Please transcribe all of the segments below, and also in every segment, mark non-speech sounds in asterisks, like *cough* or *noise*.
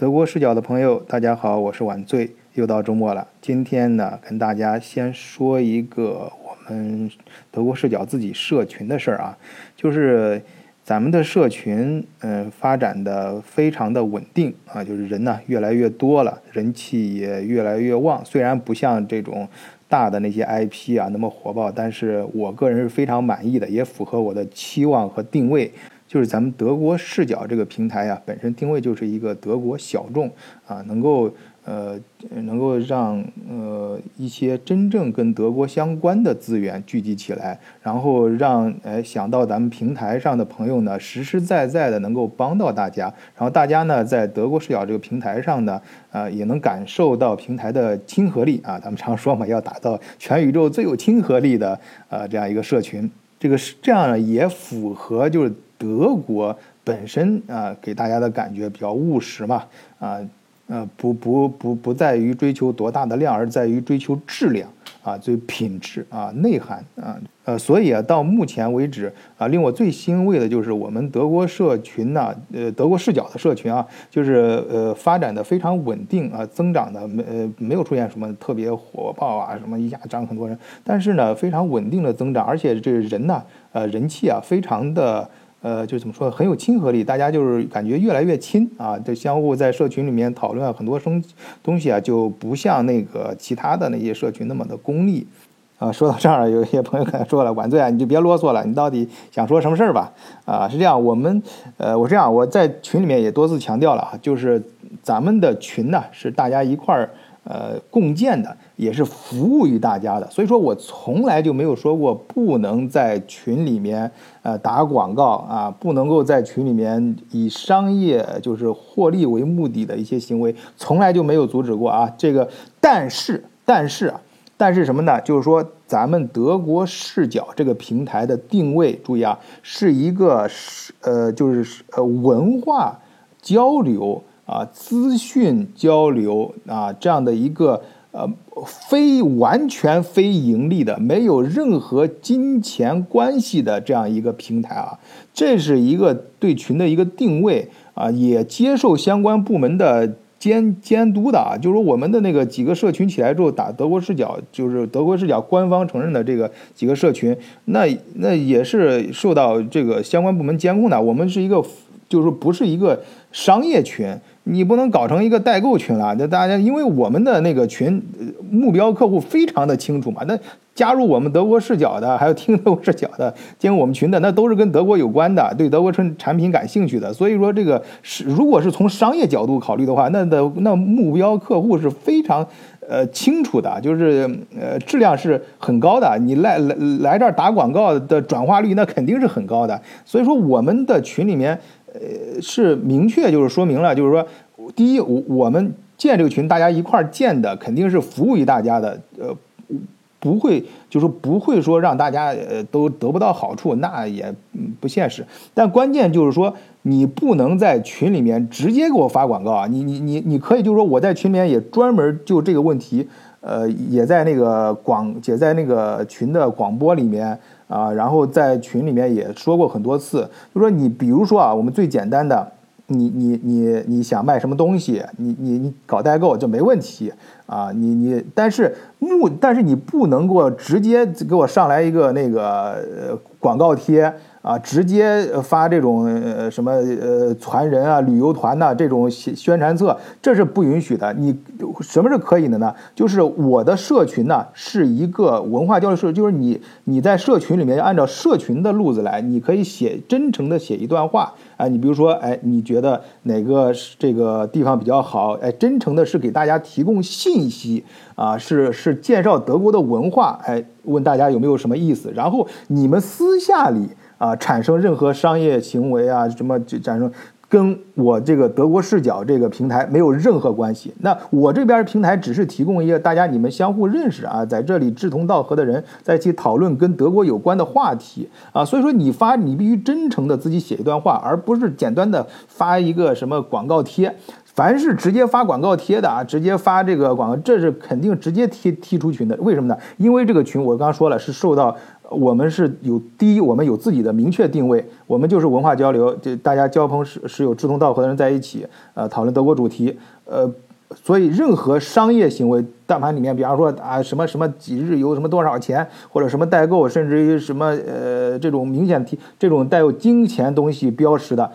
德国视角的朋友，大家好，我是晚醉，又到周末了。今天呢，跟大家先说一个我们德国视角自己社群的事儿啊，就是咱们的社群，嗯，发展的非常的稳定啊，就是人呢越来越多了，人气也越来越旺。虽然不像这种大的那些 IP 啊那么火爆，但是我个人是非常满意的，也符合我的期望和定位。就是咱们德国视角这个平台啊，本身定位就是一个德国小众啊，能够呃能够让呃一些真正跟德国相关的资源聚集起来，然后让哎想到咱们平台上的朋友呢，实实在在的能够帮到大家，然后大家呢在德国视角这个平台上呢，呃也能感受到平台的亲和力啊，咱们常说嘛，要打造全宇宙最有亲和力的呃这样一个社群，这个是这样也符合就是。德国本身啊，给大家的感觉比较务实嘛，啊，呃，不不不不在于追求多大的量，而在于追求质量啊，最品质啊，内涵啊，呃，所以啊，到目前为止啊，令我最欣慰的就是我们德国社群呢，呃，德国视角的社群啊，就是呃，发展的非常稳定啊，增长的没呃没有出现什么特别火爆啊，什么一下涨很多人，但是呢，非常稳定的增长，而且这人呢，呃，人气啊，非常的。呃，就怎么说，很有亲和力，大家就是感觉越来越亲啊，就相互在社群里面讨论很多东东西啊，就不像那个其他的那些社群那么的功利啊。说到这儿，有一些朋友可能说了，晚醉啊，你就别啰嗦了，你到底想说什么事儿吧？啊，是这样，我们呃，我这样我在群里面也多次强调了啊，就是咱们的群呢是大家一块儿。呃，共建的也是服务于大家的，所以说我从来就没有说过不能在群里面呃打广告啊，不能够在群里面以商业就是获利为目的的一些行为，从来就没有阻止过啊。这个，但是，但是啊，但是什么呢？就是说咱们德国视角这个平台的定位，注意啊，是一个是呃，就是呃文化交流。啊，资讯交流啊，这样的一个呃，非完全非盈利的，没有任何金钱关系的这样一个平台啊，这是一个对群的一个定位啊，也接受相关部门的监监督的啊。就是说，我们的那个几个社群起来之后，打德国视角，就是德国视角官方承认的这个几个社群，那那也是受到这个相关部门监控的。我们是一个，就是说不是一个商业群。你不能搞成一个代购群了，那大家因为我们的那个群目标客户非常的清楚嘛，那加入我们德国视角的，还有听德国视角的，进入我们群的，那都是跟德国有关的，对德国产产品感兴趣的。所以说这个是如果是从商业角度考虑的话，那的那目标客户是非常呃清楚的，就是呃质量是很高的。你来来来这儿打广告的转化率那肯定是很高的。所以说我们的群里面。呃，是明确就是说明了，就是说，第一，我我们建这个群，大家一块儿建的，肯定是服务于大家的，呃，不会，就是不会说让大家呃都得不到好处，那也不现实。但关键就是说，你不能在群里面直接给我发广告啊，你你你你可以就是说我在群里面也专门就这个问题，呃，也在那个广，也在那个群的广播里面。啊，然后在群里面也说过很多次，就说你比如说啊，我们最简单的，你你你你想卖什么东西，你你你搞代购就没问题啊，你你但是目但是你不能给我直接给我上来一个那个呃广告贴。啊，直接发这种呃什么呃传人啊、旅游团呐这种宣宣传册，这是不允许的。你什么是可以的呢？就是我的社群呢是一个文化交流社，就是你你在社群里面按照社群的路子来，你可以写真诚的写一段话啊。你比如说，哎，你觉得哪个这个地方比较好？哎，真诚的是给大家提供信息啊，是是介绍德国的文化，哎，问大家有没有什么意思？然后你们私下里。啊，产生任何商业行为啊，什么就产生，跟我这个德国视角这个平台没有任何关系。那我这边平台只是提供一个大家你们相互认识啊，在这里志同道合的人在一起讨论跟德国有关的话题啊。所以说你发你必须真诚的自己写一段话，而不是简单的发一个什么广告贴。凡是直接发广告贴的啊，直接发这个广告，这是肯定直接踢踢出群的。为什么呢？因为这个群我刚刚说了是受到。我们是有第一，我们有自己的明确定位，我们就是文化交流，就大家交朋是是有志同道合的人在一起，呃，讨论德国主题，呃，所以任何商业行为，但凡里面，比方说啊什么什么几日游，什么多少钱，或者什么代购，甚至于什么呃这种明显提这种带有金钱东西标识的。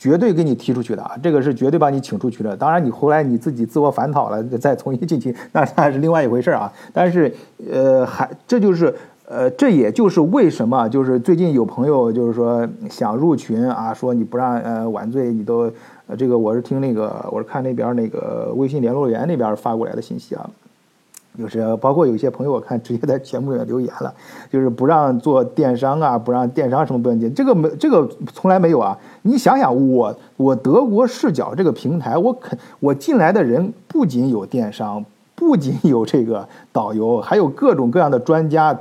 绝对给你踢出去的啊，这个是绝对把你请出去的。当然，你后来你自己自我反讨了，再重新进去，那那是另外一回事啊。但是，呃，还这就是，呃，这也就是为什么，就是最近有朋友就是说想入群啊，说你不让呃晚醉，你都，呃，这个我是听那个，我是看那边那个微信联络员那边发过来的信息啊。就是包括有些朋友，我看直接在节目里面留言了，就是不让做电商啊，不让电商什么不用进，这个没这个从来没有啊。你想想，我我德国视角这个平台，我肯我进来的人不仅有电商，不仅有这个导游，还有各种各样的专家，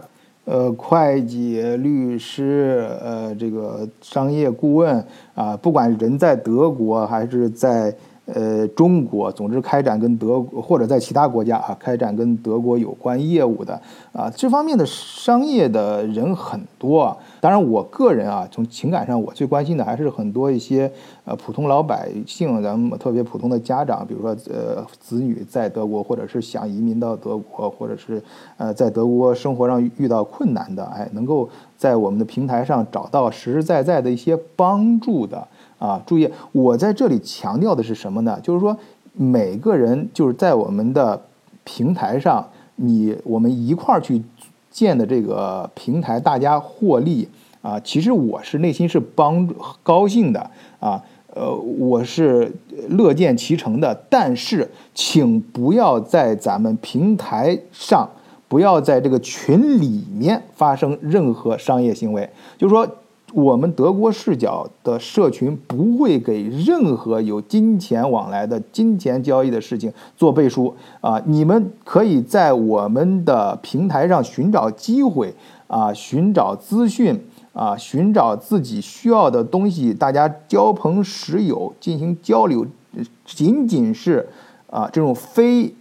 呃，会计、律师，呃，这个商业顾问啊，不管人在德国还是在。呃，中国总之开展跟德国或者在其他国家啊，开展跟德国有关业务的啊，这方面的商业的人很多。当然，我个人啊，从情感上我最关心的还是很多一些呃普通老百姓，咱们特别普通的家长，比如说呃子女在德国，或者是想移民到德国，或者是呃在德国生活上遇到困难的，哎，能够在我们的平台上找到实实在在的一些帮助的。啊，注意，我在这里强调的是什么呢？就是说，每个人就是在我们的平台上，你我们一块儿去建的这个平台，大家获利啊。其实我是内心是帮高兴的啊，呃，我是乐见其成的。但是，请不要在咱们平台上，不要在这个群里面发生任何商业行为，就是说。我们德国视角的社群不会给任何有金钱往来的金钱交易的事情做背书啊！你们可以在我们的平台上寻找机会啊，寻找资讯啊，寻找自己需要的东西，大家交朋识友进行交流，仅仅是啊这种非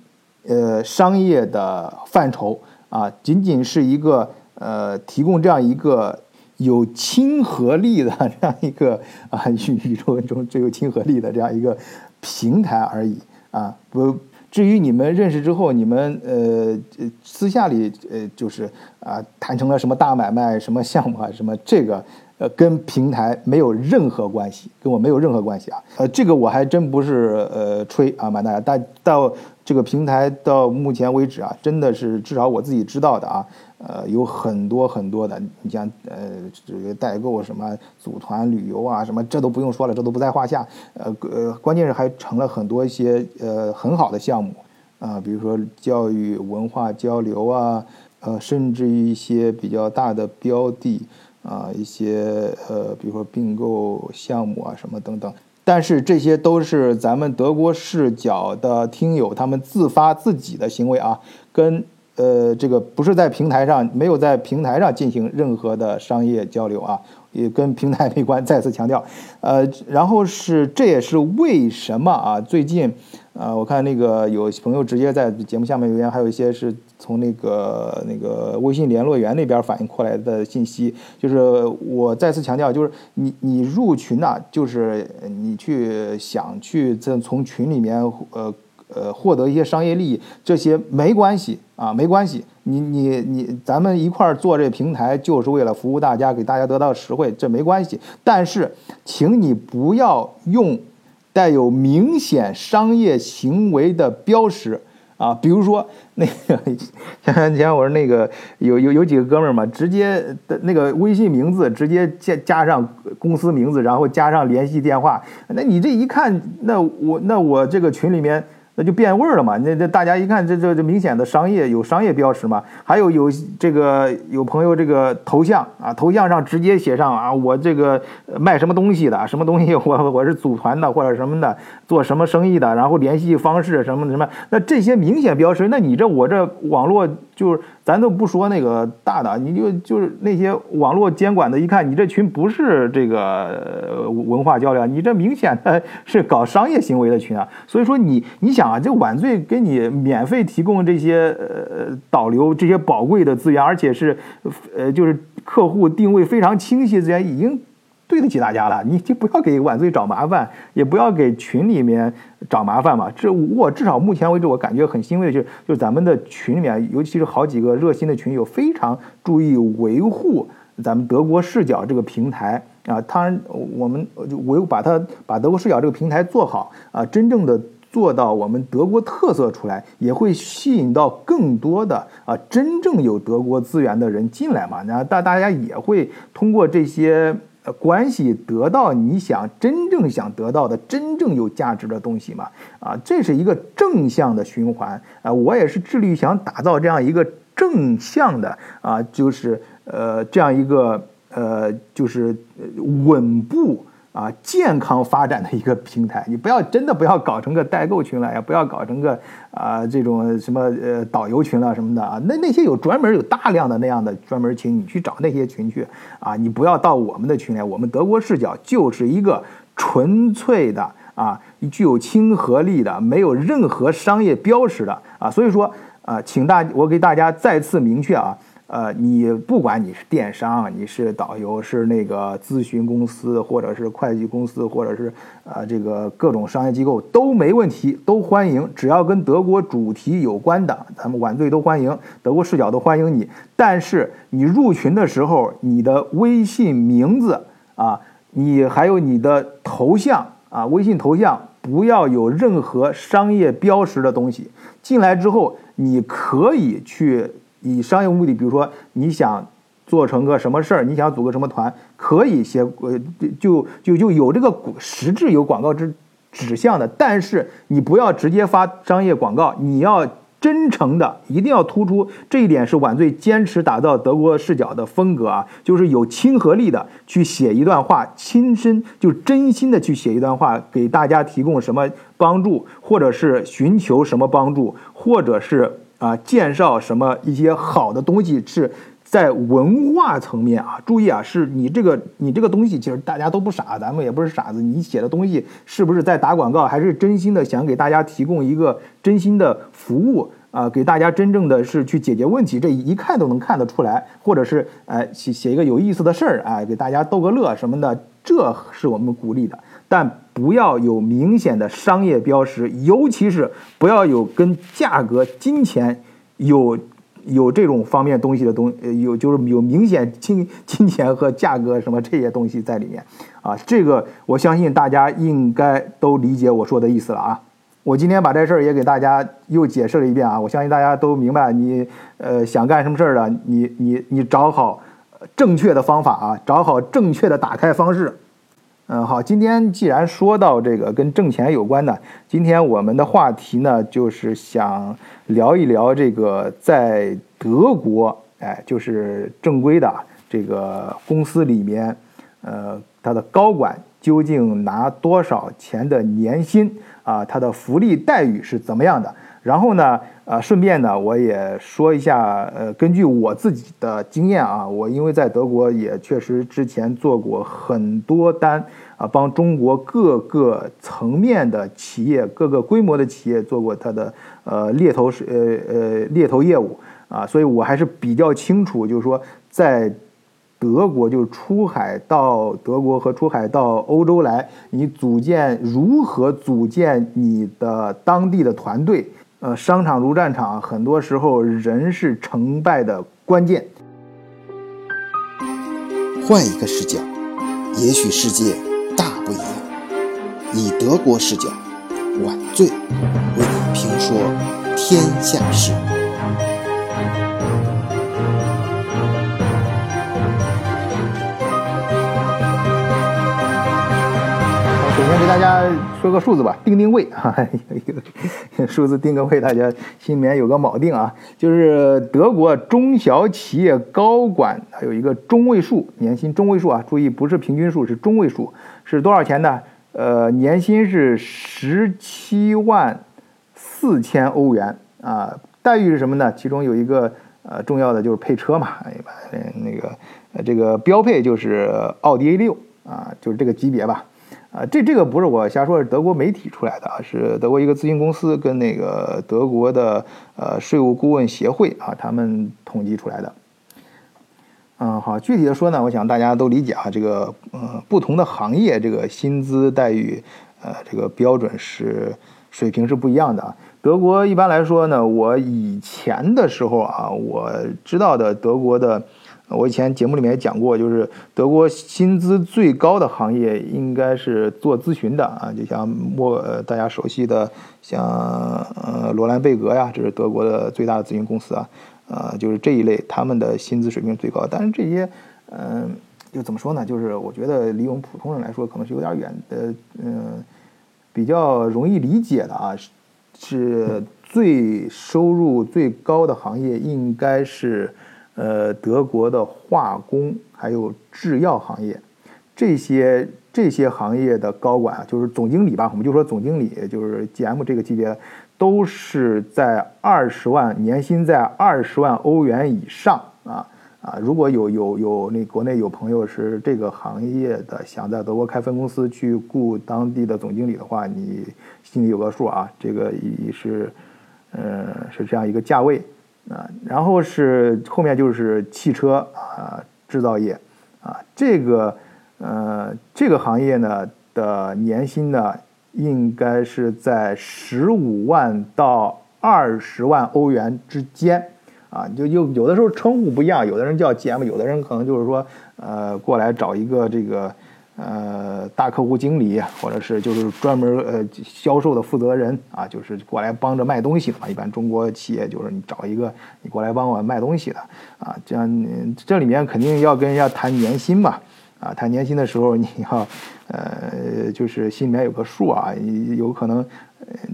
呃商业的范畴啊，仅仅是一个呃提供这样一个。有亲和力的这样一个啊，宇宇宙中最有亲和力的这样一个平台而已啊。不，至于你们认识之后，你们呃私下里呃就是啊谈成了什么大买卖、什么项目啊、什么这个呃跟平台没有任何关系，跟我没有任何关系啊。呃，这个我还真不是呃吹啊，满大家但到这个平台到目前为止啊，真的是至少我自己知道的啊。呃，有很多很多的，你像呃，这个代购什么组团旅游啊，什么这都不用说了，这都不在话下。呃呃，关键是还成了很多一些呃很好的项目啊，比如说教育文化交流啊，呃，甚至于一些比较大的标的啊，一些呃，比如说并购项目啊，什么等等。但是这些都是咱们德国视角的听友他们自发自己的行为啊，跟。呃，这个不是在平台上，没有在平台上进行任何的商业交流啊，也跟平台没关。再次强调，呃，然后是这也是为什么啊？最近，呃，我看那个有朋友直接在节目下面留言，还有一些是从那个那个微信联络员那边反映过来的信息，就是我再次强调，就是你你入群呐，就是你去想去这从群里面呃。呃，获得一些商业利益，这些没关系啊，没关系。你你你，咱们一块儿做这平台，就是为了服务大家，给大家得到实惠，这没关系。但是，请你不要用带有明显商业行为的标识啊，比如说那个前前我说那个有有有几个哥们儿嘛，直接的那个微信名字直接加加上公司名字，然后加上联系电话，那你这一看，那我那我这个群里面。那就变味儿了嘛？那这大家一看，这这这明显的商业有商业标识嘛？还有有这个有朋友这个头像啊，头像上直接写上啊，我这个卖什么东西的，什么东西 *laughs* 我我是组团的或者什么的，做什么生意的，然后联系方式什么什么，那这些明显标识，那你这我这网络就是。咱都不说那个大的，你就就是那些网络监管的，一看你这群不是这个文化交流，你这明显的 *laughs* 是搞商业行为的群啊。所以说你你想啊，这晚醉给你免费提供这些呃导流这些宝贵的资源，而且是呃就是客户定位非常清晰，资源已经对得起大家了。你就不要给晚醉找麻烦，也不要给群里面找麻烦嘛。这我至少目前为止，我感觉很欣慰的就是，就是咱们的群里面，尤其是好几个热心的群友，非常注意维护咱们德国视角这个平台啊。当然，我们就我又把它把德国视角这个平台做好啊，真正的。做到我们德国特色出来，也会吸引到更多的啊真正有德国资源的人进来嘛。那大大家也会通过这些关系得到你想真正想得到的真正有价值的东西嘛。啊，这是一个正向的循环啊。我也是致力于想打造这样一个正向的啊，就是呃这样一个呃就是稳步。啊，健康发展的一个平台，你不要真的不要搞成个代购群了，也不要搞成个啊这种什么呃导游群了什么的啊。那那些有专门有大量的那样的专门群，你去找那些群去啊。你不要到我们的群来，我们德国视角就是一个纯粹的啊，具有亲和力的，没有任何商业标识的啊。所以说啊，请大我给大家再次明确啊。呃，你不管你是电商，你是导游，是那个咨询公司，或者是会计公司，或者是呃这个各种商业机构都没问题，都欢迎，只要跟德国主题有关的，咱们晚醉都欢迎，德国视角都欢迎你。但是你入群的时候，你的微信名字啊，你还有你的头像啊，微信头像不要有任何商业标识的东西。进来之后，你可以去。以商业目的，比如说你想做成个什么事儿，你想组个什么团，可以写呃就就就有这个实质有广告之指向的，但是你不要直接发商业广告，你要真诚的，一定要突出这一点是晚醉坚持打造德国视角的风格啊，就是有亲和力的去写一段话，亲身就真心的去写一段话，给大家提供什么帮助，或者是寻求什么帮助，或者是。啊，介绍什么一些好的东西是在文化层面啊，注意啊，是你这个你这个东西，其实大家都不傻，咱们也不是傻子，你写的东西是不是在打广告，还是真心的想给大家提供一个真心的服务啊？给大家真正的是去解决问题，这一看都能看得出来，或者是哎写写一个有意思的事儿，哎给大家逗个乐什么的，这是我们鼓励的。但不要有明显的商业标识，尤其是不要有跟价格、金钱有有这种方面东西的东，有就是有明显金金钱和价格什么这些东西在里面啊。这个我相信大家应该都理解我说的意思了啊。我今天把这事儿也给大家又解释了一遍啊，我相信大家都明白。你呃想干什么事儿的，你你你找好正确的方法啊，找好正确的打开方式。嗯，好，今天既然说到这个跟挣钱有关的，今天我们的话题呢，就是想聊一聊这个在德国，哎，就是正规的这个公司里面，呃，他的高管究竟拿多少钱的年薪啊？他的福利待遇是怎么样的？然后呢，啊，顺便呢，我也说一下，呃，根据我自己的经验啊，我因为在德国也确实之前做过很多单啊，帮中国各个层面的企业、各个规模的企业做过他的呃猎头是呃呃猎头业务啊，所以我还是比较清楚，就是说在德国，就是出海到德国和出海到欧洲来，你组建如何组建你的当地的团队。呃，商场如战场，很多时候人是成败的关键。换一个视角，也许世界大不一样。以德国视角，晚醉为你评说天下事。首先给大家说个数字吧，定定位 *laughs* 哈，数字定个位，大家心里面有个锚定啊。就是德国中小企业高管，他有一个中位数年薪，中位数啊，注意不是平均数，是中位数，是多少钱呢？呃，年薪是十七万四千欧元啊。待遇是什么呢？其中有一个呃重要的就是配车嘛，那个呃这个标配就是奥迪 A 六啊，就是这个级别吧。啊，这这个不是我瞎说，是德国媒体出来的啊，是德国一个咨询公司跟那个德国的呃税务顾问协会啊，他们统计出来的。嗯，好，具体的说呢，我想大家都理解啊，这个呃不同的行业这个薪资待遇呃这个标准是水平是不一样的啊。德国一般来说呢，我以前的时候啊，我知道的德国的，我以前节目里面也讲过，就是德国薪资最高的行业应该是做咨询的啊，就像莫大家熟悉的像呃罗兰贝格呀，这是德国的最大的咨询公司啊。呃，就是这一类，他们的薪资水平最高。但是这些，嗯，就怎么说呢？就是我觉得离我们普通人来说，可能是有点远的。嗯，比较容易理解的啊，是最收入最高的行业应该是，呃，德国的化工还有制药行业。这些这些行业的高管啊，就是总经理吧，我们就说总经理，就是 GM 这个级别。都是在二十万年薪在二十万欧元以上啊啊！如果有有有那国内有朋友是这个行业的，想在德国开分公司去雇当地的总经理的话，你心里有个数啊。这个一是，呃，是这样一个价位啊。然后是后面就是汽车啊制造业啊，这个呃这个行业呢的年薪呢。应该是在十五万到二十万欧元之间，啊，就有有的时候称呼不一样，有的人叫 GM，有的人可能就是说，呃，过来找一个这个，呃，大客户经理，或者是就是专门呃销售的负责人啊，就是过来帮着卖东西的嘛。一般中国企业就是你找一个你过来帮我卖东西的，啊，这样这里面肯定要跟人家谈年薪嘛。啊，谈年薪的时候，你要，呃，就是心里面有个数啊，有可能，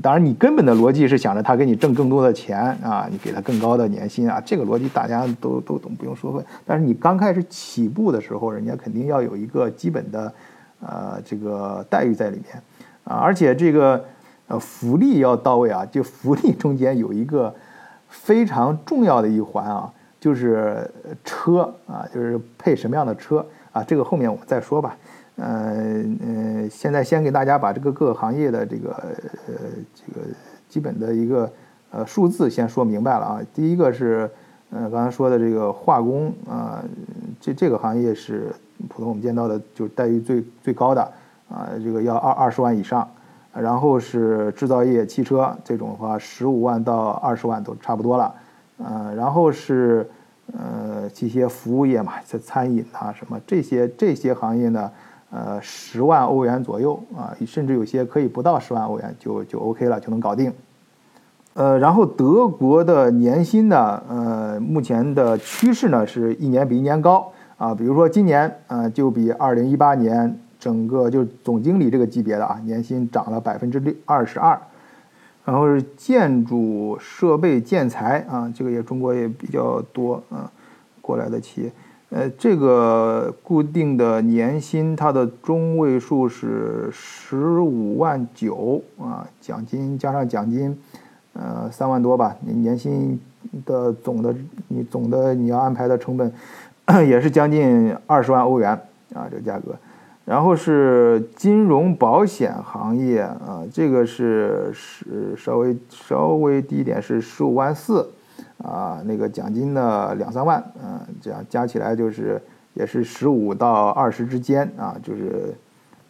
当然你根本的逻辑是想着他给你挣更多的钱啊，你给他更高的年薪啊，这个逻辑大家都都懂，不用说。但是你刚开始起步的时候，人家肯定要有一个基本的，呃，这个待遇在里面啊，而且这个呃福利要到位啊，就福利中间有一个非常重要的一环啊，就是车啊，就是配什么样的车。啊，这个后面我们再说吧。嗯嗯，现在先给大家把这个各个行业的这个呃这个基本的一个呃数字先说明白了啊。第一个是呃刚才说的这个化工啊，这这个行业是普通我们见到的就是待遇最最高的啊，这个要二二十万以上。然后是制造业、汽车这种的话，十五万到二十万都差不多了。嗯，然后是。呃，这些服务业嘛，在餐饮啊什么这些这些行业呢，呃，十万欧元左右啊，甚至有些可以不到十万欧元就就 OK 了，就能搞定。呃，然后德国的年薪呢，呃，目前的趋势呢是一年比一年高啊，比如说今年呃就比二零一八年整个就是总经理这个级别的啊年薪涨了百分之六二十二。然后是建筑设备建材啊，这个也中国也比较多啊，过来的企业，呃，这个固定的年薪它的中位数是十五万九啊，奖金加上奖金，呃，三万多吧。你年薪的总的你总的你要安排的成本也是将近二十万欧元啊，这个价格。然后是金融保险行业啊，这个是是稍微稍微低一点，是十五万四，啊，那个奖金呢两三万，嗯，这样加起来就是也是十五到二十之间啊，就是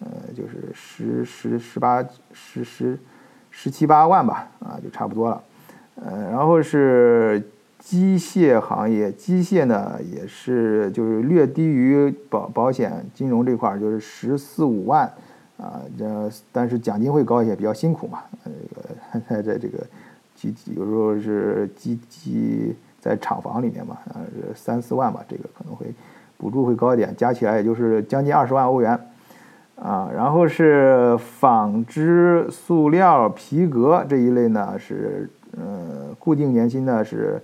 呃就是十十十八十十十七八万吧，啊，就差不多了，呃，然后是。机械行业，机械呢也是就是略低于保保险金融这块儿，就是十四五万，啊，这但是奖金会高一些，比较辛苦嘛。呃这个在在这个机有时候是机机在厂房里面嘛，啊，三四万吧，这个可能会补助会高一点，加起来也就是将近二十万欧元，啊，然后是纺织、塑料、皮革这一类呢是呃固定年薪呢是。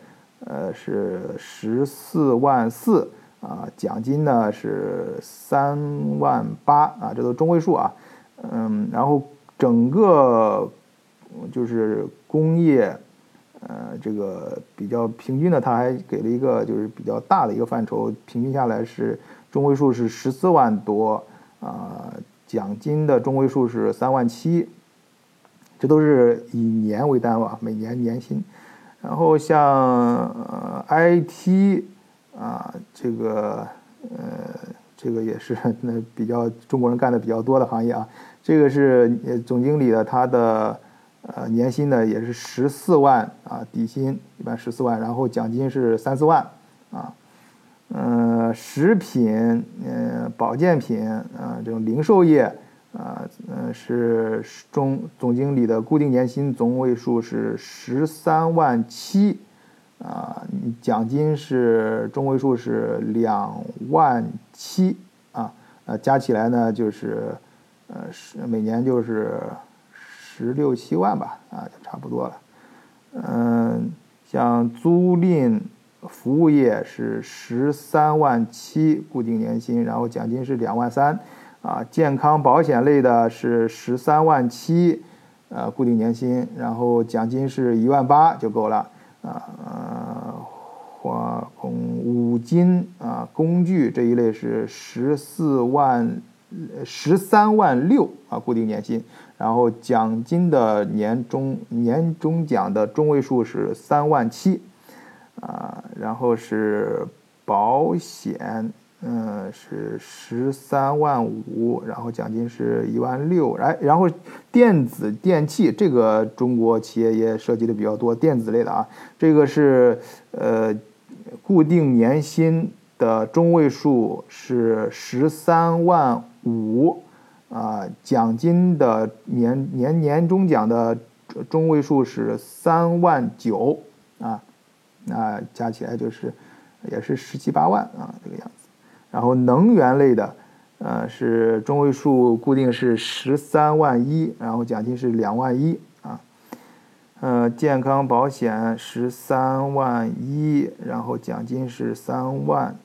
呃，是十四万四啊，奖金呢是三万八啊，这都中位数啊。嗯，然后整个就是工业，呃，这个比较平均的，他还给了一个就是比较大的一个范畴，平均下来是中位数是十四万多啊，奖金的中位数是三万七，这都是以年为单位，每年年薪。然后像呃 IT，啊，这个呃，这个也是那比较中国人干的比较多的行业啊。这个是总经理的他的呃年薪呢也是十四万啊，底薪一般十四万，然后奖金是三四万啊。嗯，食品、嗯，保健品啊，这种零售业啊，嗯，是中总经理的固定年薪总位数是十三万七，啊，奖金是中位数是两万七，啊，呃，加起来呢就是，呃，是每年就是十六七万吧，啊，就差不多了。嗯，像租赁。服务业是十三万七固定年薪，然后奖金是两万三，啊，健康保险类的是十三万七，呃，固定年薪，然后奖金是一万八就够了，啊，化工五金啊，工具这一类是十四万，十三万六啊，固定年薪，然后奖金的年终年终奖的中位数是三万七。啊，然后是保险，嗯，是十三万五，然后奖金是一万六，哎，然后电子电器这个中国企业也涉及的比较多，电子类的啊，这个是呃固定年薪的中位数是十三万五，啊，奖金的年年年终奖的中位数是三万九，啊。那加起来就是，也是十七八万啊，这个样子。然后能源类的，呃，是中位数固定是十三万一，然后奖金是两万一啊。呃，健康保险十三万一，然后奖金是三万。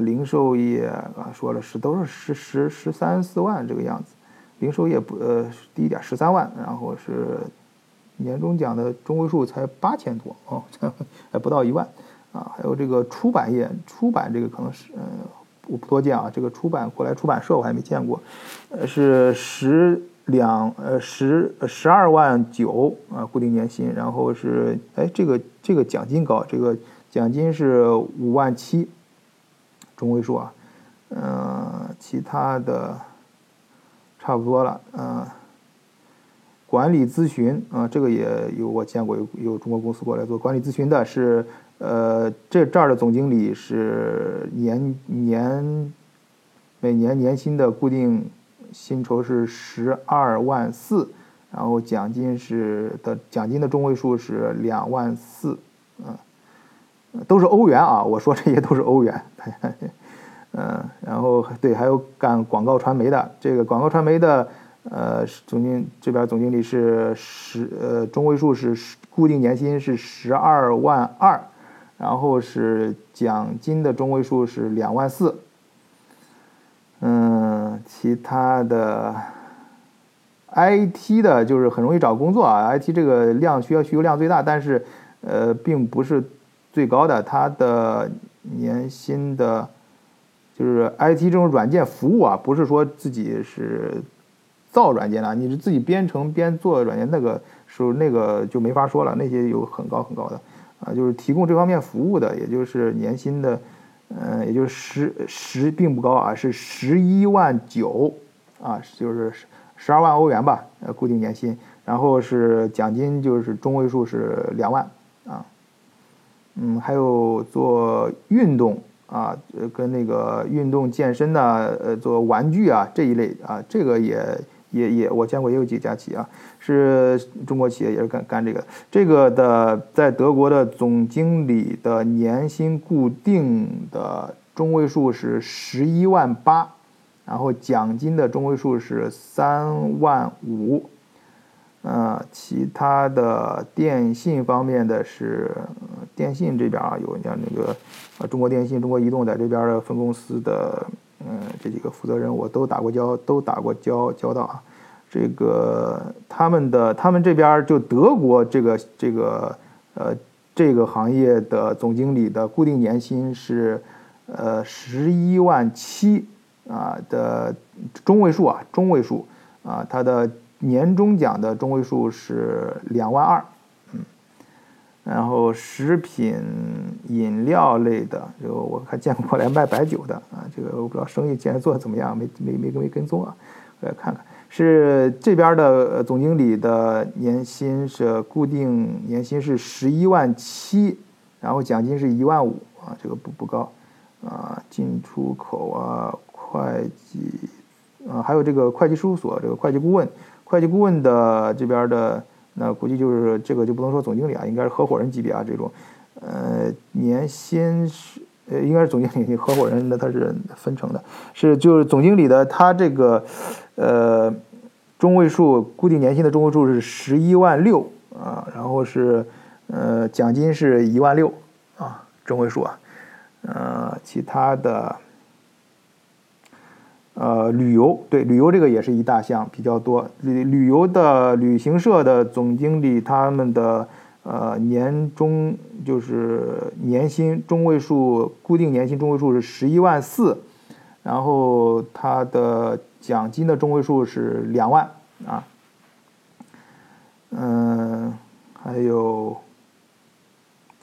零售业啊，说了是都是十十十三四万这个样子。零售业不呃低一点十三万，然后是。年终奖的中位数才八千多哦，还不到一万啊！还有这个出版业，出版这个可能是嗯，我不多见啊。这个出版过来出版社我还没见过，呃，是十两呃十十二万九啊，固定年薪，然后是哎这个这个奖金高，这个奖金是五万七，中位数啊，嗯，其他的差不多了，嗯。管理咨询啊，这个也有我见过，有有中国公司过来做管理咨询的，是呃，这这儿的总经理是年年每年年薪的固定薪酬是十二万四，然后奖金是的奖金的中位数是两万四，嗯，都是欧元啊，我说这些都是欧元，*laughs* 嗯，然后对，还有干广告传媒的，这个广告传媒的。呃，总经这边总经理是十呃中位数是固定年薪是十二万二，然后是奖金的中位数是两万四。嗯，其他的 IT 的就是很容易找工作啊，IT 这个量需要需求量最大，但是呃并不是最高的，它的年薪的，就是 IT 这种软件服务啊，不是说自己是。造软件的，你是自己编程编做软件，那个时候那个就没法说了，那些有很高很高的，啊，就是提供这方面服务的，也就是年薪的，嗯，也就是十十并不高啊，是十一万九，啊，就是十二万欧元吧，呃，固定年薪，然后是奖金就是中位数是两万，啊，嗯，还有做运动啊，跟那个运动健身的，呃，做玩具啊这一类啊，这个也。也也我见过也有几家企业啊，是中国企业也是干干这个，这个的在德国的总经理的年薪固定的中位数是十一万八，然后奖金的中位数是三万五，呃，其他的电信方面的是电信这边啊有像那个呃中国电信、中国移动在这边的分公司的。嗯，这几个负责人我都打过交，都打过交交道啊。这个他们的他们这边就德国这个这个呃这个行业的总经理的固定年薪是呃十一万七啊的中位数啊中位数啊，他的年终奖的中位数是两万二，嗯然后食品饮料类的，就我还见过来卖白酒的啊，这个我不知道生意现在做的怎么样，没没没没跟踪啊，我来看看。是这边的总经理的年薪是固定年薪是十一万七，然后奖金是一万五啊，这个不不高啊。进出口啊，会计啊，还有这个会计事务所这个会计顾问，会计顾问的这边的。那估计就是这个就不能说总经理啊，应该是合伙人级别啊这种，呃，年薪是呃应该是总经理，合伙人的他是分成的，是就是总经理的他这个呃中位数固定年薪的中位数是十一万六啊，然后是呃奖金是一万六啊中位数啊，呃其他的。呃，旅游对旅游这个也是一大项比较多。旅旅游的旅行社的总经理，他们的呃年终就是年薪中位数，固定年薪中位数是十一万四，然后他的奖金的中位数是两万啊。嗯，还有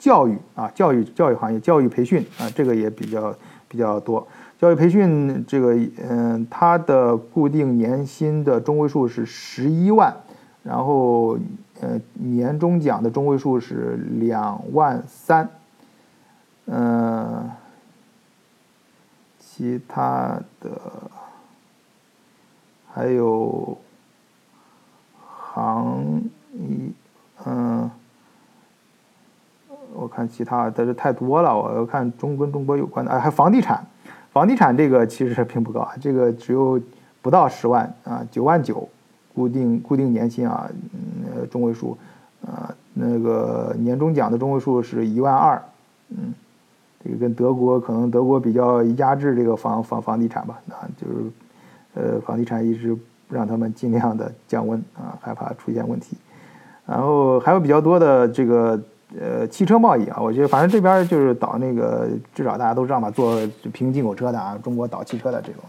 教育啊，教育教育行业，教育培训啊，这个也比较比较多。教育培训这个，嗯，它的固定年薪的中位数是十一万，然后，呃，年终奖的中位数是两万三，嗯，其他的还有行业，嗯，我看其他的是太多了，我要看中跟中国有关的，哎，还房地产。房地产这个其实并不高啊，这个只有不到十万啊，九万九，固定固定年薪啊，嗯，中位数，啊，那个年终奖的中位数是一万二，嗯，这个跟德国可能德国比较压制这个房房房地产吧，啊，就是，呃，房地产一直让他们尽量的降温啊，害怕出现问题，然后还有比较多的这个。呃，汽车贸易啊，我觉得反正这边就是倒那个，至少大家都知道嘛，做平行进口车的啊，中国倒汽车的这种，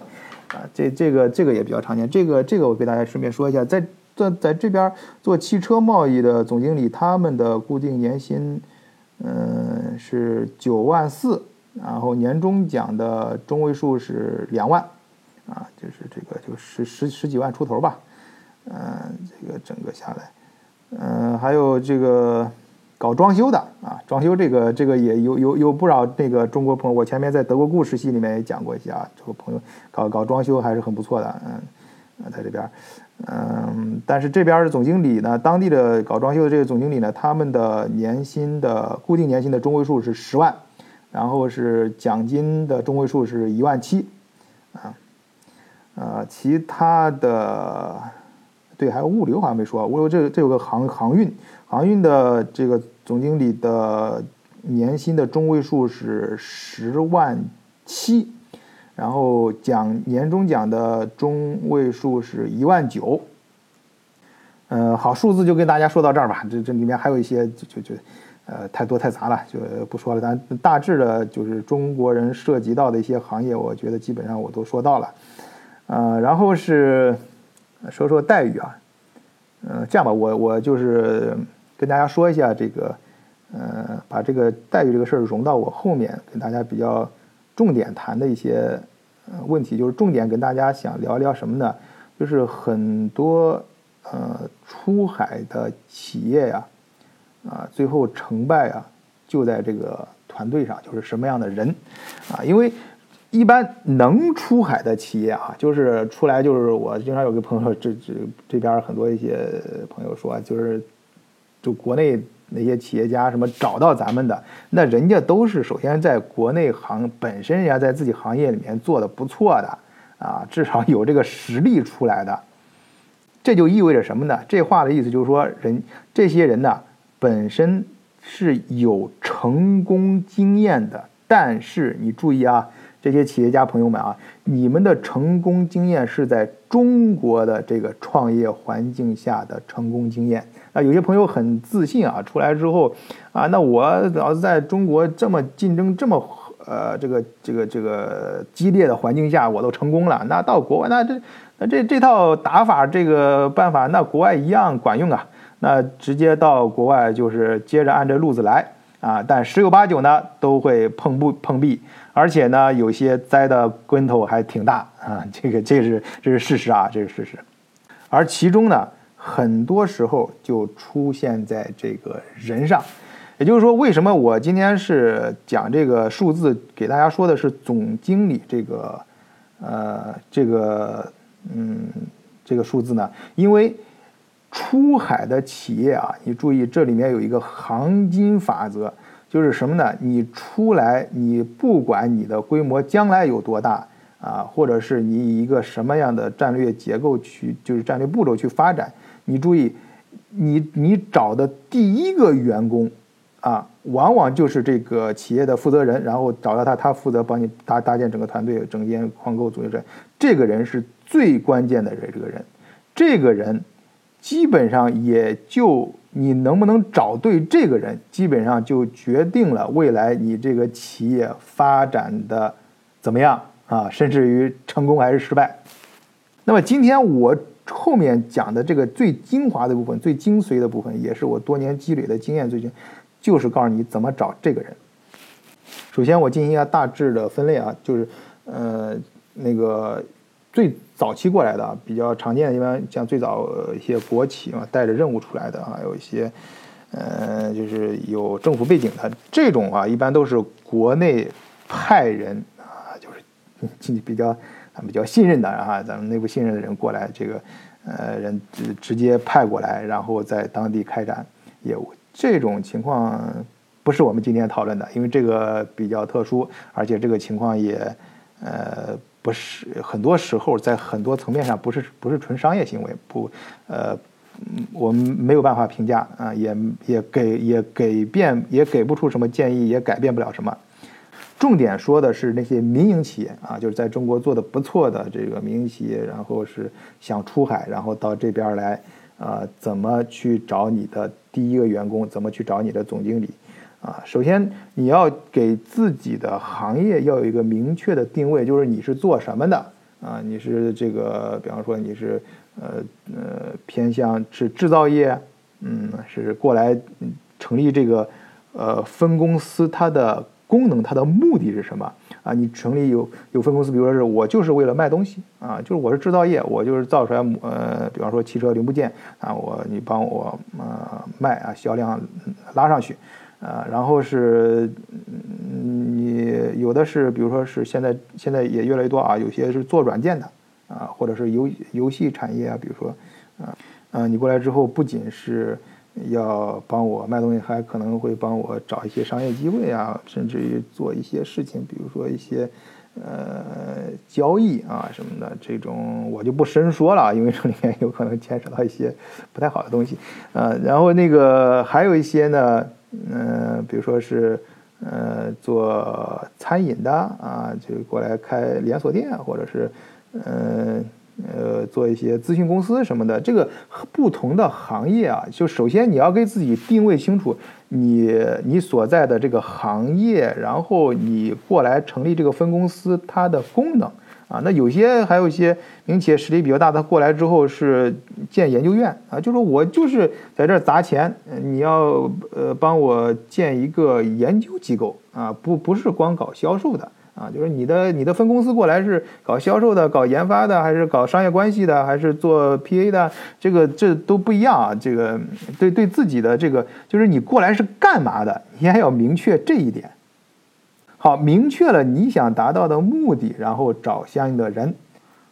啊，这这个这个也比较常见。这个这个我给大家顺便说一下，在在在这边做汽车贸易的总经理，他们的固定年薪，嗯，是九万四，然后年终奖的中位数是两万，啊，就是这个就十十十几万出头吧，嗯，这个整个下来，嗯，还有这个。搞装修的啊，装修这个这个也有有有不少那个中国朋友，我前面在德国故事系里面也讲过一些啊，这个朋友搞搞装修还是很不错的，嗯，在这边，嗯，但是这边的总经理呢，当地的搞装修的这个总经理呢，他们的年薪的固定年薪的中位数是十万，然后是奖金的中位数是一万七，啊，呃，其他的。对，还有物流好像没说，物流这这有个航航运，航运的这个总经理的年薪的中位数是十万七，然后奖年终奖的中位数是一万九。嗯，好，数字就跟大家说到这儿吧，这这里面还有一些就就就，呃，太多太杂了，就不说了。咱大致的就是中国人涉及到的一些行业，我觉得基本上我都说到了。呃，然后是。说说待遇啊，嗯，这样吧，我我就是跟大家说一下这个，呃，把这个待遇这个事儿融到我后面，跟大家比较重点谈的一些问题，就是重点跟大家想聊聊什么呢？就是很多呃出海的企业呀，啊，最后成败啊，就在这个团队上，就是什么样的人啊，因为。一般能出海的企业啊，就是出来就是我经常有个朋友，这这这边很多一些朋友说，就是就国内那些企业家什么找到咱们的，那人家都是首先在国内行本身人家在自己行业里面做的不错的啊，至少有这个实力出来的。这就意味着什么呢？这话的意思就是说，人这些人呢本身是有成功经验的，但是你注意啊。这些企业家朋友们啊，你们的成功经验是在中国的这个创业环境下的成功经验啊。有些朋友很自信啊，出来之后啊，那我老是在中国这么竞争这么呃这个这个这个激烈的环境下，我都成功了。那到国外，那这那这这套打法这个办法，那国外一样管用啊。那直接到国外就是接着按这路子来啊，但十有八九呢都会碰不碰壁，而且呢有些栽的跟头还挺大啊，这个这是这是事实啊，这是事实。而其中呢，很多时候就出现在这个人上，也就是说，为什么我今天是讲这个数字，给大家说的是总经理这个，呃，这个，嗯，这个数字呢？因为出海的企业啊，你注意这里面有一个行金法则，就是什么呢？你出来，你不管你的规模将来有多大。啊，或者是你以一个什么样的战略结构去，就是战略步骤去发展。你注意，你你找的第一个员工，啊，往往就是这个企业的负责人，然后找到他，他负责帮你搭搭建整个团队、整建框构、组织。这个人是最关键的人，这个人，这个人基本上也就你能不能找对这个人，基本上就决定了未来你这个企业发展的怎么样。啊，甚至于成功还是失败。那么今天我后面讲的这个最精华的部分、最精髓的部分，也是我多年积累的经验，最近就是告诉你怎么找这个人。首先，我进行一下大致的分类啊，就是呃那个最早期过来的啊比较常见的，一般像最早一些国企啊带着任务出来的啊，有一些呃就是有政府背景的这种啊，一般都是国内派人啊，就是。*laughs* 比较啊比较信任的啊，咱们内部信任的人过来，这个呃人直接派过来，然后在当地开展业务。这种情况不是我们今天讨论的，因为这个比较特殊，而且这个情况也呃不是很多时候在很多层面上不是不是纯商业行为，不呃我们没有办法评价啊，也也给也给变也给不出什么建议，也改变不了什么。重点说的是那些民营企业啊，就是在中国做的不错的这个民营企业，然后是想出海，然后到这边来，啊，怎么去找你的第一个员工？怎么去找你的总经理？啊，首先你要给自己的行业要有一个明确的定位，就是你是做什么的啊？你是这个，比方说你是呃呃偏向是制造业，嗯，是过来成立这个呃分公司，它的。功能它的目的是什么啊？你成立有有分公司，比如说是我就是为了卖东西啊，就是我是制造业，我就是造出来呃，比方说汽车零部件啊，我你帮我呃卖啊，销量拉上去啊，然后是你有的是，比如说是现在现在也越来越多啊，有些是做软件的啊，或者是游游戏产业啊，比如说啊啊，你过来之后不仅是。要帮我卖东西，还可能会帮我找一些商业机会啊，甚至于做一些事情，比如说一些呃交易啊什么的，这种我就不深说了，因为这里面有可能牵扯到一些不太好的东西啊。然后那个还有一些呢，嗯，比如说是呃做餐饮的啊，就过来开连锁店，或者是嗯。呃，呃做一些咨询公司什么的，这个不同的行业啊，就首先你要给自己定位清楚，你你所在的这个行业，然后你过来成立这个分公司，它的功能啊，那有些还有一些民营企业实力比较大的过来之后是建研究院啊，就说我就是在这砸钱，你要呃帮我建一个研究机构啊，不不是光搞销售的。啊，就是你的你的分公司过来是搞销售的、搞研发的，还是搞商业关系的，还是做 PA 的？这个这都不一样啊。这个对对自己的这个，就是你过来是干嘛的，你还要明确这一点。好，明确了你想达到的目的，然后找相应的人。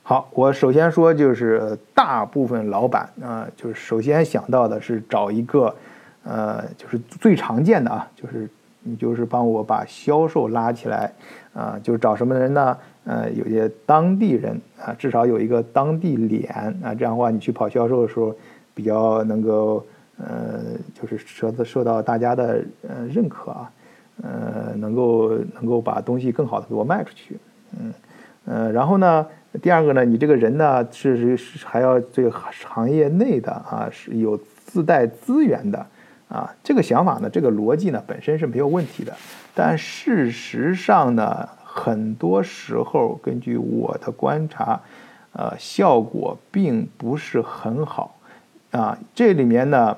好，我首先说就是大部分老板啊，就是首先想到的是找一个，呃，就是最常见的啊，就是你就是帮我把销售拉起来。啊，就是找什么人呢？呃，有些当地人啊，至少有一个当地脸啊，这样的话，你去跑销售的时候，比较能够呃，就是受到受到大家的呃认可啊，呃，能够能够把东西更好的给我卖出去，嗯，呃，然后呢，第二个呢，你这个人呢是是还要这个行业内的啊，是有自带资源的。啊，这个想法呢，这个逻辑呢，本身是没有问题的。但事实上呢，很多时候根据我的观察，呃，效果并不是很好。啊，这里面呢，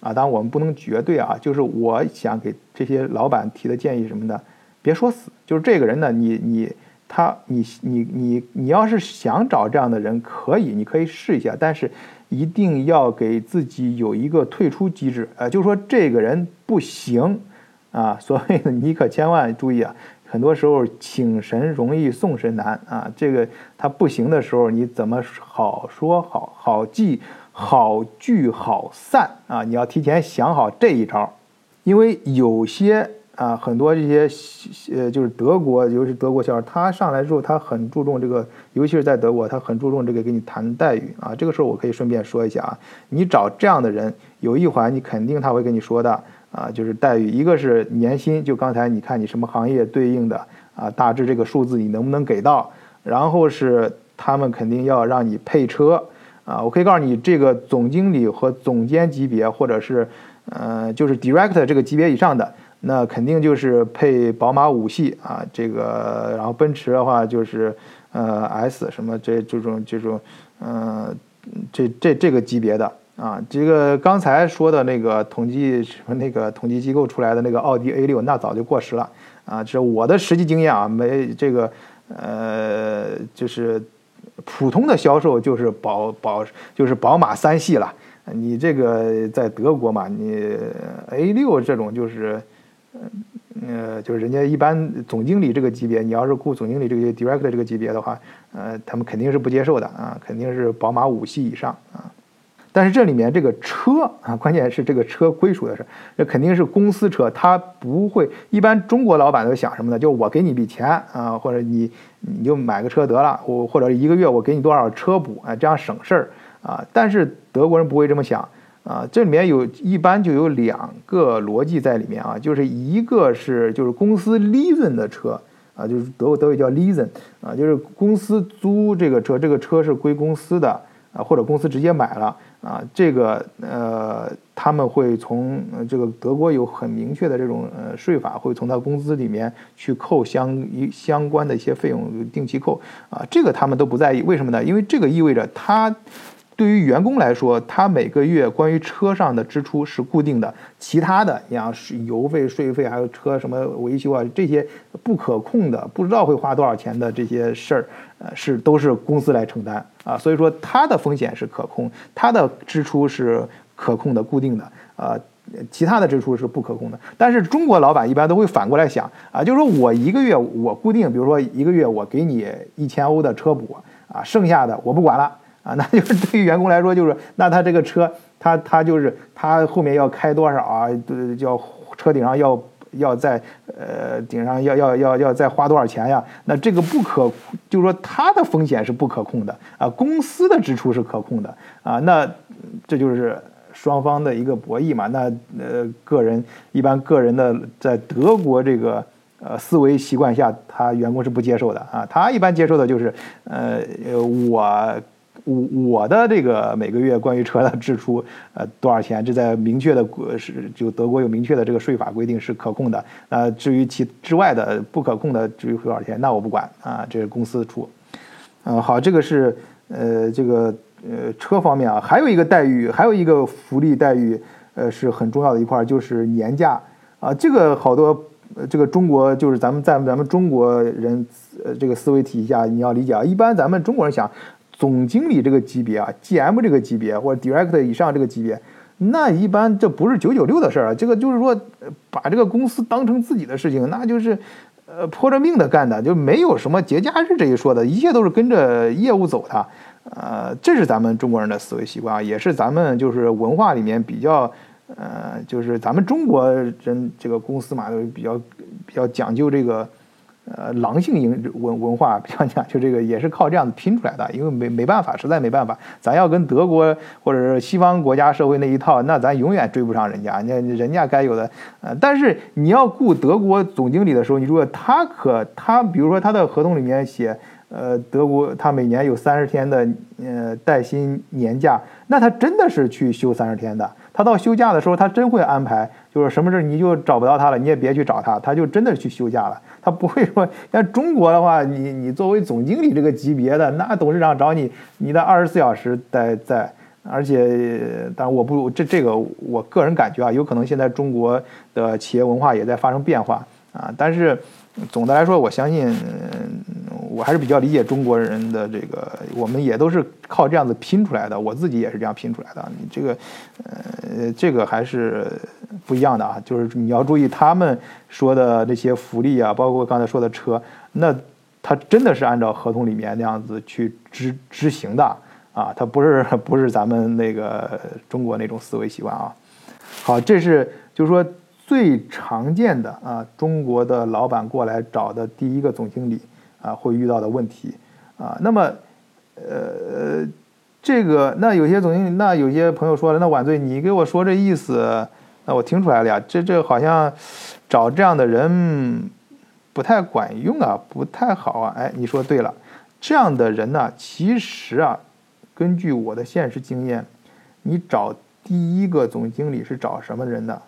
啊，当然我们不能绝对啊，就是我想给这些老板提的建议什么的，别说死，就是这个人呢，你你他你你你你要是想找这样的人，可以，你可以试一下，但是一定要给自己有一个退出机制，呃，就说这个人不行啊，*laughs* 所谓的你可千万注意啊，很多时候请神容易送神难啊，这个他不行的时候，你怎么好说好好记？好聚好散啊！你要提前想好这一招，因为有些啊，很多这些呃，就是德国，尤其是德国销售，他上来之后，他很注重这个，尤其是在德国，他很注重这个给你谈待遇啊。这个时候我可以顺便说一下啊，你找这样的人，有一环你肯定他会跟你说的啊，就是待遇，一个是年薪，就刚才你看你什么行业对应的啊，大致这个数字你能不能给到，然后是他们肯定要让你配车。啊，我可以告诉你，这个总经理和总监级别，或者是，呃，就是 director 这个级别以上的，那肯定就是配宝马五系啊，这个，然后奔驰的话就是，呃，S 什么这这种这种，呃，这这这个级别的啊，这个刚才说的那个统计什么那个统计机构出来的那个奥迪 A 六，那早就过时了啊，这我的实际经验啊，没这个，呃，就是。普通的销售就是宝宝就是宝马三系了，你这个在德国嘛，你 A 六这种就是，呃，就是人家一般总经理这个级别，你要是雇总经理这个 director 这个级别的话，呃，他们肯定是不接受的啊，肯定是宝马五系以上啊。但是这里面这个车啊，关键是这个车归属的事，这肯定是公司车，他不会。一般中国老板都想什么呢？就我给你一笔钱啊，或者你你就买个车得了，我或者一个月我给你多少车补啊，这样省事儿啊。但是德国人不会这么想啊，这里面有一般就有两个逻辑在里面啊，就是一个是就是公司 l e a s i n 的车啊，就是德德语叫 leasing 啊，就是公司租这个车，这个车是归公司的啊，或者公司直接买了。啊，这个呃，他们会从这个德国有很明确的这种呃税法，会从他工资里面去扣相一相关的一些费用，定期扣啊，这个他们都不在意，为什么呢？因为这个意味着他对于员工来说，他每个月关于车上的支出是固定的，其他的你像油费、税费，还有车什么维修啊这些不可控的，不知道会花多少钱的这些事儿，呃，是都是公司来承担。啊，所以说它的风险是可控，它的支出是可控的、固定的，呃，其他的支出是不可控的。但是中国老板一般都会反过来想，啊，就是说我一个月我固定，比如说一个月我给你一千欧的车补，啊，剩下的我不管了，啊，那就是对于员工来说，就是那他这个车，他他就是他后面要开多少啊，叫车顶上要。要在呃顶上要要要要再花多少钱呀？那这个不可，就是说他的风险是不可控的啊，公司的支出是可控的啊，那这就是双方的一个博弈嘛。那呃个人一般个人的在德国这个呃思维习惯下，他员工是不接受的啊，他一般接受的就是呃呃我。我我的这个每个月关于车的支出，呃，多少钱？这在明确的是就德国有明确的这个税法规定是可控的。呃，至于其之外的不可控的，至于多少钱，那我不管啊，这是公司出。嗯，好，这个是呃这个呃车方面啊，还有一个待遇，还有一个福利待遇，呃是很重要的一块，就是年假啊。这个好多呃这个中国就是咱们在咱们中国人呃这个思维体系下，你要理解啊，一般咱们中国人想。总经理这个级别啊，GM 这个级别或者 Director 以上这个级别，那一般这不是九九六的事儿啊，这个就是说把这个公司当成自己的事情，那就是呃泼着命的干的，就没有什么节假日这一说的，一切都是跟着业务走的，呃，这是咱们中国人的思维习惯啊，也是咱们就是文化里面比较呃，就是咱们中国人这个公司嘛，都比较比较讲究这个。呃，狼性营文文化比较讲就，这个也是靠这样子拼出来的。因为没没办法，实在没办法，咱要跟德国或者是西方国家社会那一套，那咱永远追不上人家。那人家该有的，呃，但是你要雇德国总经理的时候，你如果他可他，比如说他的合同里面写，呃，德国他每年有三十天的呃带薪年假，那他真的是去休三十天的。他到休假的时候，他真会安排，就是什么事你就找不到他了，你也别去找他，他就真的去休假了。他不会说像中国的话，你你作为总经理这个级别的，那董事长找你，你的二十四小时在在而且，当然我不这这个我个人感觉啊，有可能现在中国的企业文化也在发生变化啊。但是总的来说，我相信我还是比较理解中国人的这个，我们也都是靠这样子拼出来的。我自己也是这样拼出来的。你这个，呃，这个还是不一样的啊。就是你要注意他们说的那些福利啊，包括刚才说的车，那他真的是按照合同里面那样子去执执行的。啊，他不是不是咱们那个中国那种思维习惯啊。好，这是就是说最常见的啊，中国的老板过来找的第一个总经理啊会遇到的问题啊。那么，呃，这个那有些总经理，那有些朋友说了，那晚醉你给我说这意思，那我听出来了呀，这这好像找这样的人不太管用啊，不太好啊。哎，你说对了，这样的人呢，其实啊。根据我的现实经验，你找第一个总经理是找什么人呢？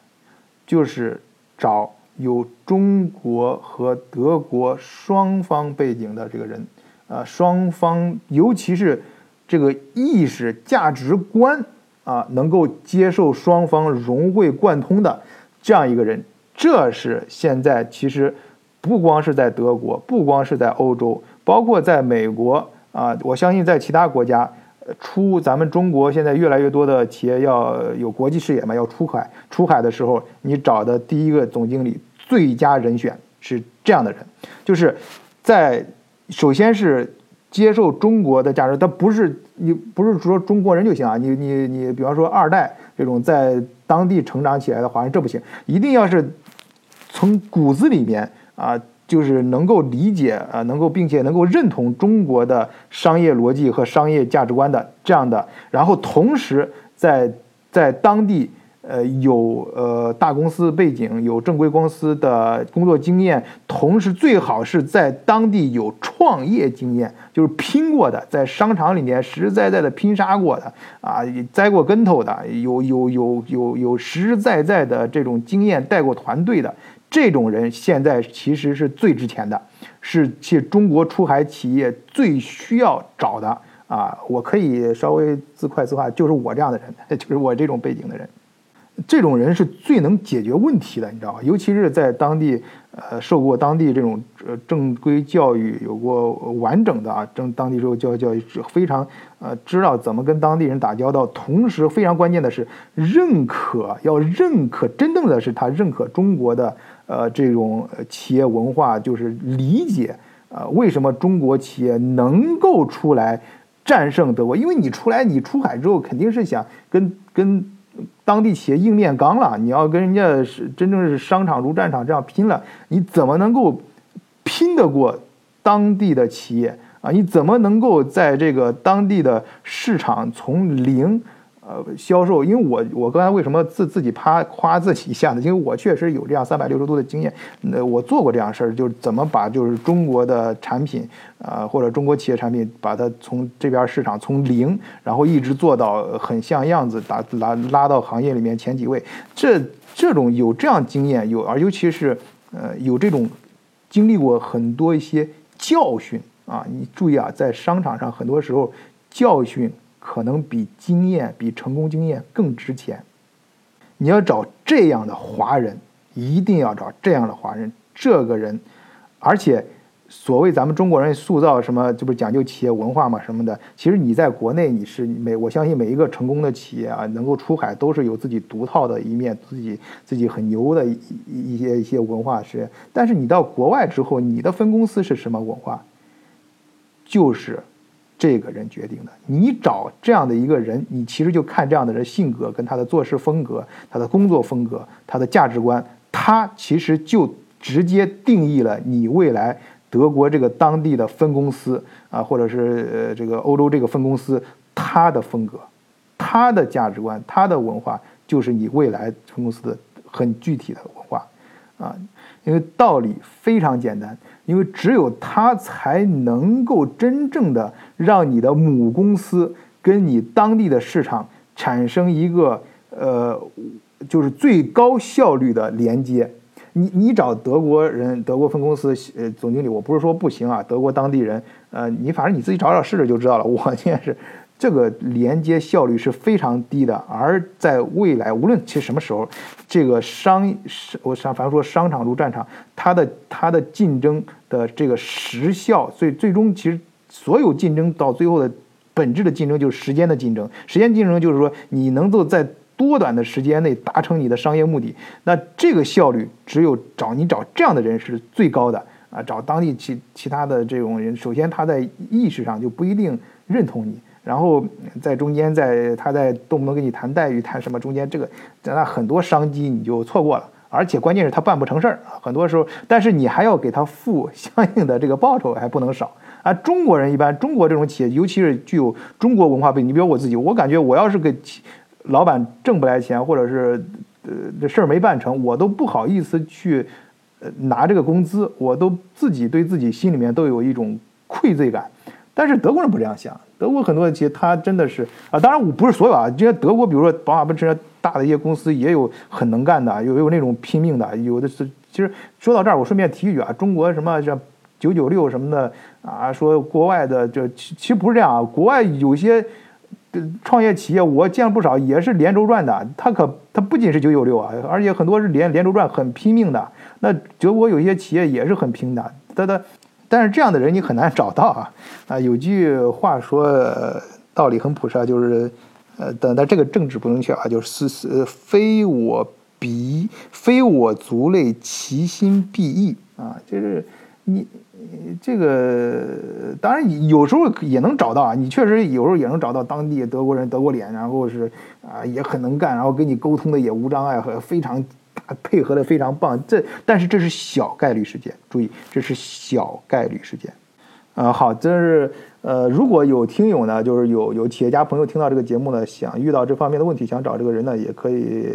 就是找有中国和德国双方背景的这个人，啊，双方尤其是这个意识价值观啊，能够接受双方融会贯通的这样一个人，这是现在其实不光是在德国，不光是在欧洲，包括在美国啊，我相信在其他国家。出咱们中国现在越来越多的企业要有国际视野嘛，要出海。出海的时候，你找的第一个总经理最佳人选是这样的人，就是在首先是接受中国的价值，他不是你不是说中国人就行啊，你你你，比方说二代这种在当地成长起来的华人，这不行，一定要是从骨子里面啊。就是能够理解啊，能够并且能够认同中国的商业逻辑和商业价值观的这样的，然后同时在在当地呃有呃大公司背景，有正规公司的工作经验，同时最好是在当地有创业经验，就是拼过的，在商场里面实实在在的拼杀过的啊，栽过跟头的，有有有有有实实在在的这种经验，带过团队的。这种人现在其实是最值钱的，是去中国出海企业最需要找的啊！我可以稍微自快自话，就是我这样的人，*laughs* 就是我这种背景的人。这种人是最能解决问题的，你知道吧？尤其是在当地，呃，受过当地这种呃正规教育，有过完整的啊正当地受教育教育，非常呃知道怎么跟当地人打交道。同时，非常关键的是认可，要认可，真正的是他认可中国的呃这种企业文化，就是理解呃为什么中国企业能够出来战胜德国？因为你出来，你出海之后肯定是想跟跟。当地企业硬面刚了，你要跟人家是真正是商场如战场这样拼了，你怎么能够拼得过当地的企业啊？你怎么能够在这个当地的市场从零？呃，销售，因为我我刚才为什么自自己夸夸自己一下呢？因为我确实有这样三百六十度的经验，那我做过这样事儿，就是怎么把就是中国的产品，呃，或者中国企业产品，把它从这边市场从零，然后一直做到很像样子，打拉拉到行业里面前几位。这这种有这样经验，有而尤其是呃有这种经历过很多一些教训啊，你注意啊，在商场上很多时候教训。可能比经验、比成功经验更值钱。你要找这样的华人，一定要找这样的华人。这个人，而且所谓咱们中国人塑造什么，这不是讲究企业文化嘛什么的。其实你在国内，你是每我相信每一个成功的企业啊，能够出海都是有自己独套的一面，自己自己很牛的一一些一些文化是。但是你到国外之后，你的分公司是什么文化？就是。这个人决定的。你找这样的一个人，你其实就看这样的人性格、跟他的做事风格、他的工作风格、他的价值观，他其实就直接定义了你未来德国这个当地的分公司啊，或者是呃这个欧洲这个分公司他的风格、他的价值观、他的文化，就是你未来分公司的很具体的文化啊。因为道理非常简单。因为只有他才能够真正的让你的母公司跟你当地的市场产生一个呃，就是最高效率的连接。你你找德国人，德国分公司呃总经理，我不是说不行啊，德国当地人，呃，你反正你自己找找试试就知道了。*laughs* 我现在是这个连接效率是非常低的。而在未来，无论其实什么时候，这个商我想反正说商场如战场，它的它的竞争的这个时效，最最终其实所有竞争到最后的本质的竞争就是时间的竞争。时间竞争就是说你能够在多短的时间内达成你的商业目的，那这个效率只有找你找这样的人是最高的啊！找当地其其他的这种人，首先他在意识上就不一定认同你。然后在中间，在他在动不动跟你谈待遇，谈什么中间这个，那很多商机你就错过了，而且关键是他办不成事儿很多时候，但是你还要给他付相应的这个报酬，还不能少啊。中国人一般，中国这种企业，尤其是具有中国文化背景，你比如我自己，我感觉我要是给老板挣不来钱，或者是呃这事儿没办成，我都不好意思去呃拿这个工资，我都自己对自己心里面都有一种愧罪感。但是德国人不这样想。德国很多的企业，它真的是啊，当然我不是所有啊，这些德国，比如说宝马、奔驰大的一些公司，也有很能干的，有有那种拼命的，有的是。其实说到这儿，我顺便提一句啊，中国什么像九九六什么的啊，说国外的这其其实不是这样啊，国外有些创业企业我见了不少，也是连轴转的，他可他不仅是九九六啊，而且很多是连连轴转，很拼命的。那德国有一些企业也是很拼的，他的。但是这样的人你很难找到啊啊！有句话说，道理很朴实啊，就是，呃，等但这个政治不能缺啊，就是是非我彼，非我族类，其心必异啊，就是你这个当然有时候也能找到啊，你确实有时候也能找到当地德国人德国脸，然后是啊也很能干，然后跟你沟通的也无障碍和非常。配合的非常棒，这但是这是小概率事件，注意这是小概率事件，呃，好，这是呃，如果有听友呢，就是有有企业家朋友听到这个节目呢，想遇到这方面的问题，想找这个人呢，也可以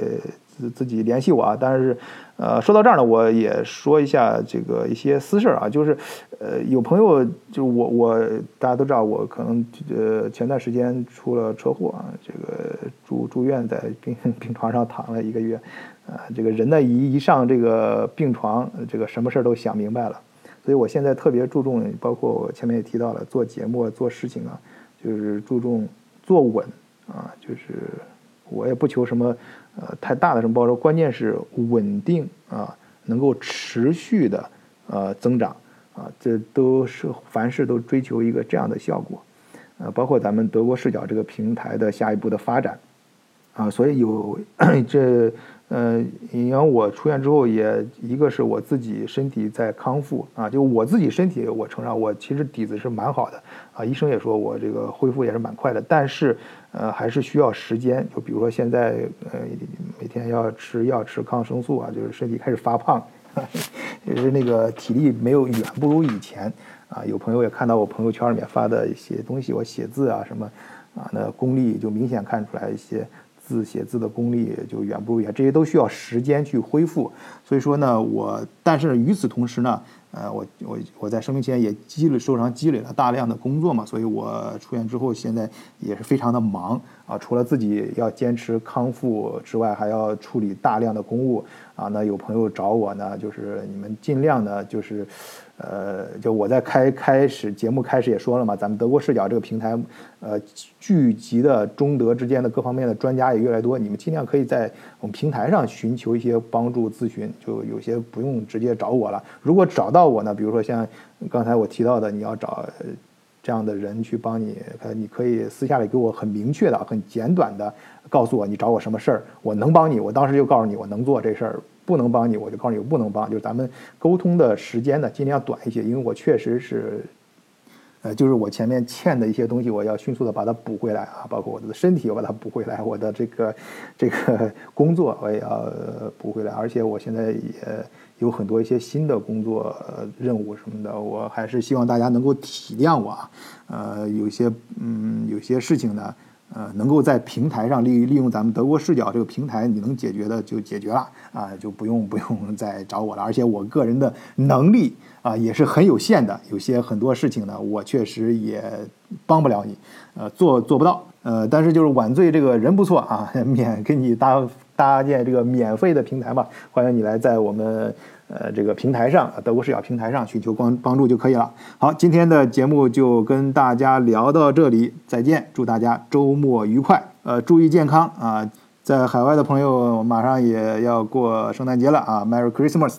自自己联系我啊。但是，呃，说到这儿呢，我也说一下这个一些私事啊，就是呃，有朋友就我我大家都知道，我可能呃前段时间出了车祸啊，这个住住院在病 *laughs* 病床上躺了一个月。啊，这个人呢一一上这个病床，这个什么事儿都想明白了，所以我现在特别注重，包括我前面也提到了，做节目做事情啊，就是注重做稳啊，就是我也不求什么呃太大的什么报酬，关键是稳定啊，能够持续的呃增长啊，这都是凡事都追求一个这样的效果，呃，包括咱们德国视角这个平台的下一步的发展啊，所以有 *coughs* 这。呃，因为我出院之后，也一个是我自己身体在康复啊，就我自己身体，我承认我其实底子是蛮好的啊，医生也说我这个恢复也是蛮快的，但是呃还是需要时间，就比如说现在呃每天要吃药吃抗生素啊，就是身体开始发胖，*laughs* 也是那个体力没有远不如以前啊，有朋友也看到我朋友圈里面发的一些东西，我写字啊什么啊，那功力就明显看出来一些。字写字的功力就远不如以前，这些都需要时间去恢复。所以说呢，我但是与此同时呢，呃，我我我在生病期间也积累受伤积累了大量的工作嘛，所以我出院之后现在也是非常的忙啊，除了自己要坚持康复之外，还要处理大量的公务啊。那有朋友找我呢，就是你们尽量呢，就是。呃，就我在开开始节目开始也说了嘛，咱们德国视角这个平台，呃，聚集的中德之间的各方面的专家也越来越多，你们尽量可以在我们平台上寻求一些帮助咨询，就有些不用直接找我了。如果找到我呢，比如说像刚才我提到的，你要找这样的人去帮你，呃，你可以私下里给我很明确的、很简短的告诉我你找我什么事儿，我能帮你，我当时就告诉你我能做这事儿。不能帮你，我就告诉你不能帮。就是咱们沟通的时间呢，尽量短一些，因为我确实是，呃，就是我前面欠的一些东西，我要迅速的把它补回来啊，包括我的身体，我把它补回来，我的这个这个工作我也要补回来，而且我现在也有很多一些新的工作任务什么的，我还是希望大家能够体谅我啊，呃，有些嗯，有些事情呢。呃，能够在平台上利利用咱们德国视角这个平台，你能解决的就解决了啊，就不用不用再找我了。而且我个人的能力啊也是很有限的，有些很多事情呢，我确实也帮不了你，呃，做做不到。呃，但是就是晚醉这个人不错啊，*laughs* 免给你搭搭建这个免费的平台嘛，欢迎你来在我们呃这个平台上，德国视角平台上寻求帮帮助就可以了。好，今天的节目就跟大家聊到这里，再见，祝大家周末愉快，呃，注意健康啊！在海外的朋友马上也要过圣诞节了啊，Merry Christmas！